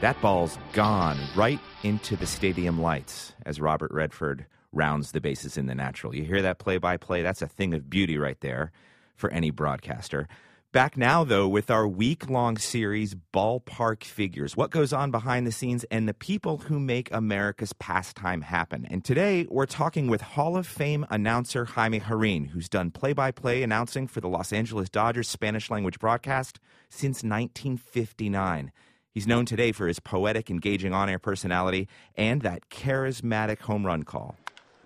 That ball's gone right into the stadium lights as Robert Redford rounds the bases in the natural. You hear that play by play? That's a thing of beauty right there for any broadcaster. Back now, though, with our week long series, Ballpark Figures what goes on behind the scenes and the people who make America's pastime happen. And today, we're talking with Hall of Fame announcer Jaime Jarrín, who's done play by play announcing for the Los Angeles Dodgers Spanish language broadcast since 1959. He's known today for his poetic, engaging on air personality and that charismatic home run call.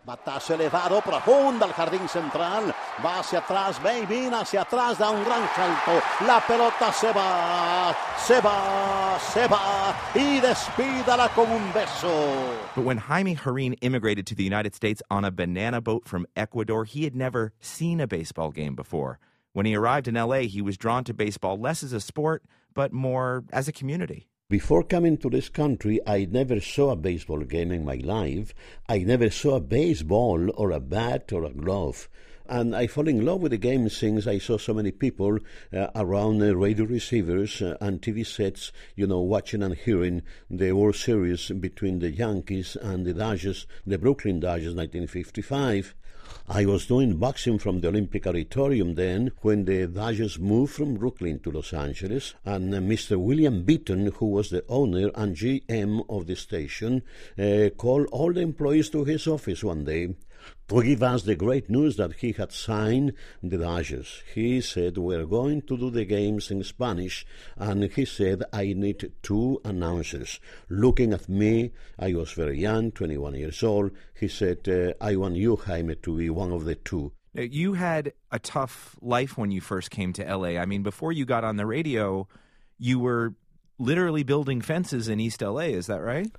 Batazo elevado, profundo al jardín central. Va hacia atrás, Baby, hacia atrás, da un gran salto. La pelota se va, se va, se va. Y despídala con un beso. But when Jaime Jarrín immigrated to the United States on a banana boat from Ecuador, he had never seen a baseball game before. When he arrived in LA, he was drawn to baseball less as a sport, but more as a community. Before coming to this country, I never saw a baseball game in my life. I never saw a baseball or a bat or a glove. And I fell in love with the game since I saw so many people uh, around uh, radio receivers uh, and TV sets, you know, watching and hearing the World Series between the Yankees and the Dodgers, the Brooklyn Dodgers, 1955. I was doing boxing from the Olympic Auditorium then when the Dodgers moved from Brooklyn to Los Angeles, and uh, Mr. William Beaton, who was the owner and GM of the station, uh, called all the employees to his office one day to give us the great news that he had signed the Dodgers. He said, We're going to do the games in Spanish, and he said, I need two announcers. Looking at me, I was very young, 21 years old. He said, uh, I want you, Jaime, to be one of the two. Now, you had a tough life when you first came to LA. I mean, before you got on the radio, you were literally building fences in East LA, is that right?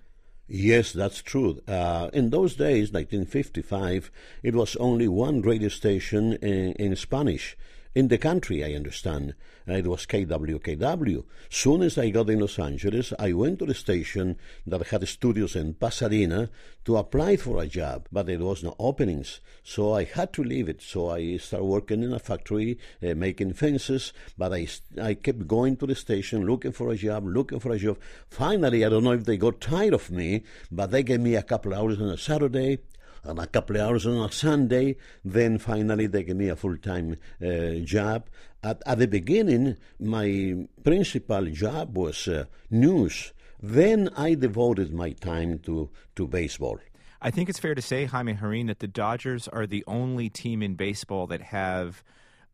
Yes, that's true. Uh, in those days, 1955, it was only one radio station in, in Spanish in the country, I understand. Uh, it was KWKW. Soon as I got in Los Angeles, I went to the station that had studios in Pasadena to apply for a job, but there was no openings. So I had to leave it. So I started working in a factory, uh, making fences, but I, I kept going to the station, looking for a job, looking for a job. Finally, I don't know if they got tired of me, but they gave me a couple hours on a Saturday, and a couple of hours on a Sunday. Then finally, they gave me a full time uh, job. At, at the beginning, my principal job was uh, news. Then I devoted my time to, to baseball. I think it's fair to say, Jaime Jarrín, that the Dodgers are the only team in baseball that have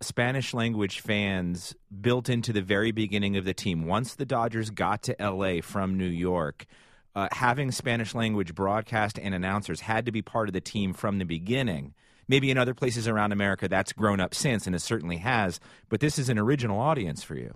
Spanish language fans built into the very beginning of the team. Once the Dodgers got to LA from New York, uh, having Spanish language broadcast and announcers had to be part of the team from the beginning. Maybe in other places around America that's grown up since, and it certainly has, but this is an original audience for you.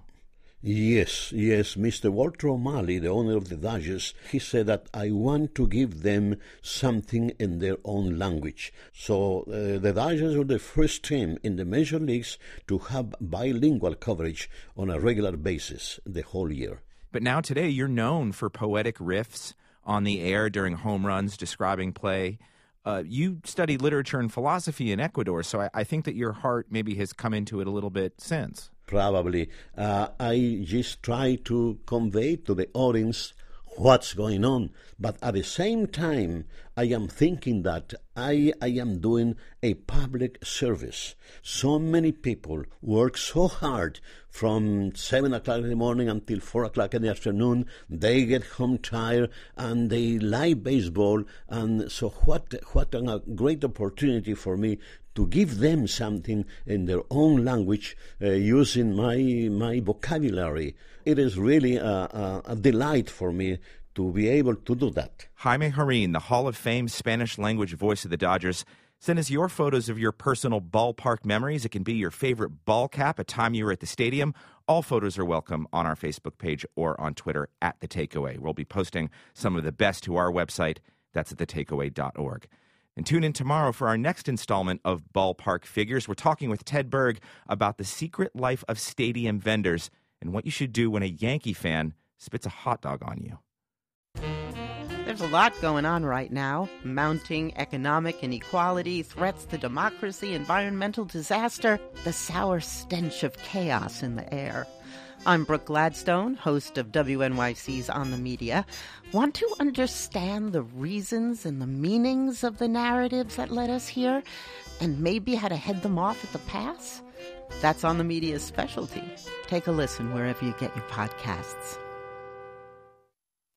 Yes, yes, Mr. Walter O'Malley, the owner of the Dodgers, he said that I want to give them something in their own language. So uh, the Dodgers were the first team in the major leagues to have bilingual coverage on a regular basis the whole year. But now today, you're known for poetic riffs on the air during home runs describing play. Uh, you studied literature and philosophy in Ecuador, so I, I, think that your heart maybe has come into it a little bit since. Probably. Uh, I just try to convey to the audience what's going on. But at the same time, I am thinking that I, I am doing a public service. So many people work so hard from 7 o'clock in the morning until 4 o'clock in the afternoon. They get home tired and they like baseball. And so, what, what a great opportunity for me to give them something in their own language uh, using my, my vocabulary. It is really a, a, a delight for me to be able to do that. Jaime Jarrín, the Hall of Fame Spanish language voice of the Dodgers. Send us your photos of your personal ballpark memories. It can be your favorite ball cap, a time you were at the stadium. All photos are welcome on our Facebook page or on Twitter at The Takeaway. We'll be posting some of the best to our website. That's at thetakeaway.org. And tune in tomorrow for our next installment of Ballpark Figures. We're talking with Ted Berg about the secret life of stadium vendors and what you should do when a Yankee fan spits a hot dog on you. There's a lot going on right now mounting economic inequality, threats to democracy, environmental disaster, the sour stench of chaos in the air. I'm Brooke Gladstone, host of WNYC's On the Media. Want to understand the reasons and the meanings of the narratives that led us here, and maybe how to head them off at the pass? That's on the media's specialty. Take a listen wherever you get your podcasts.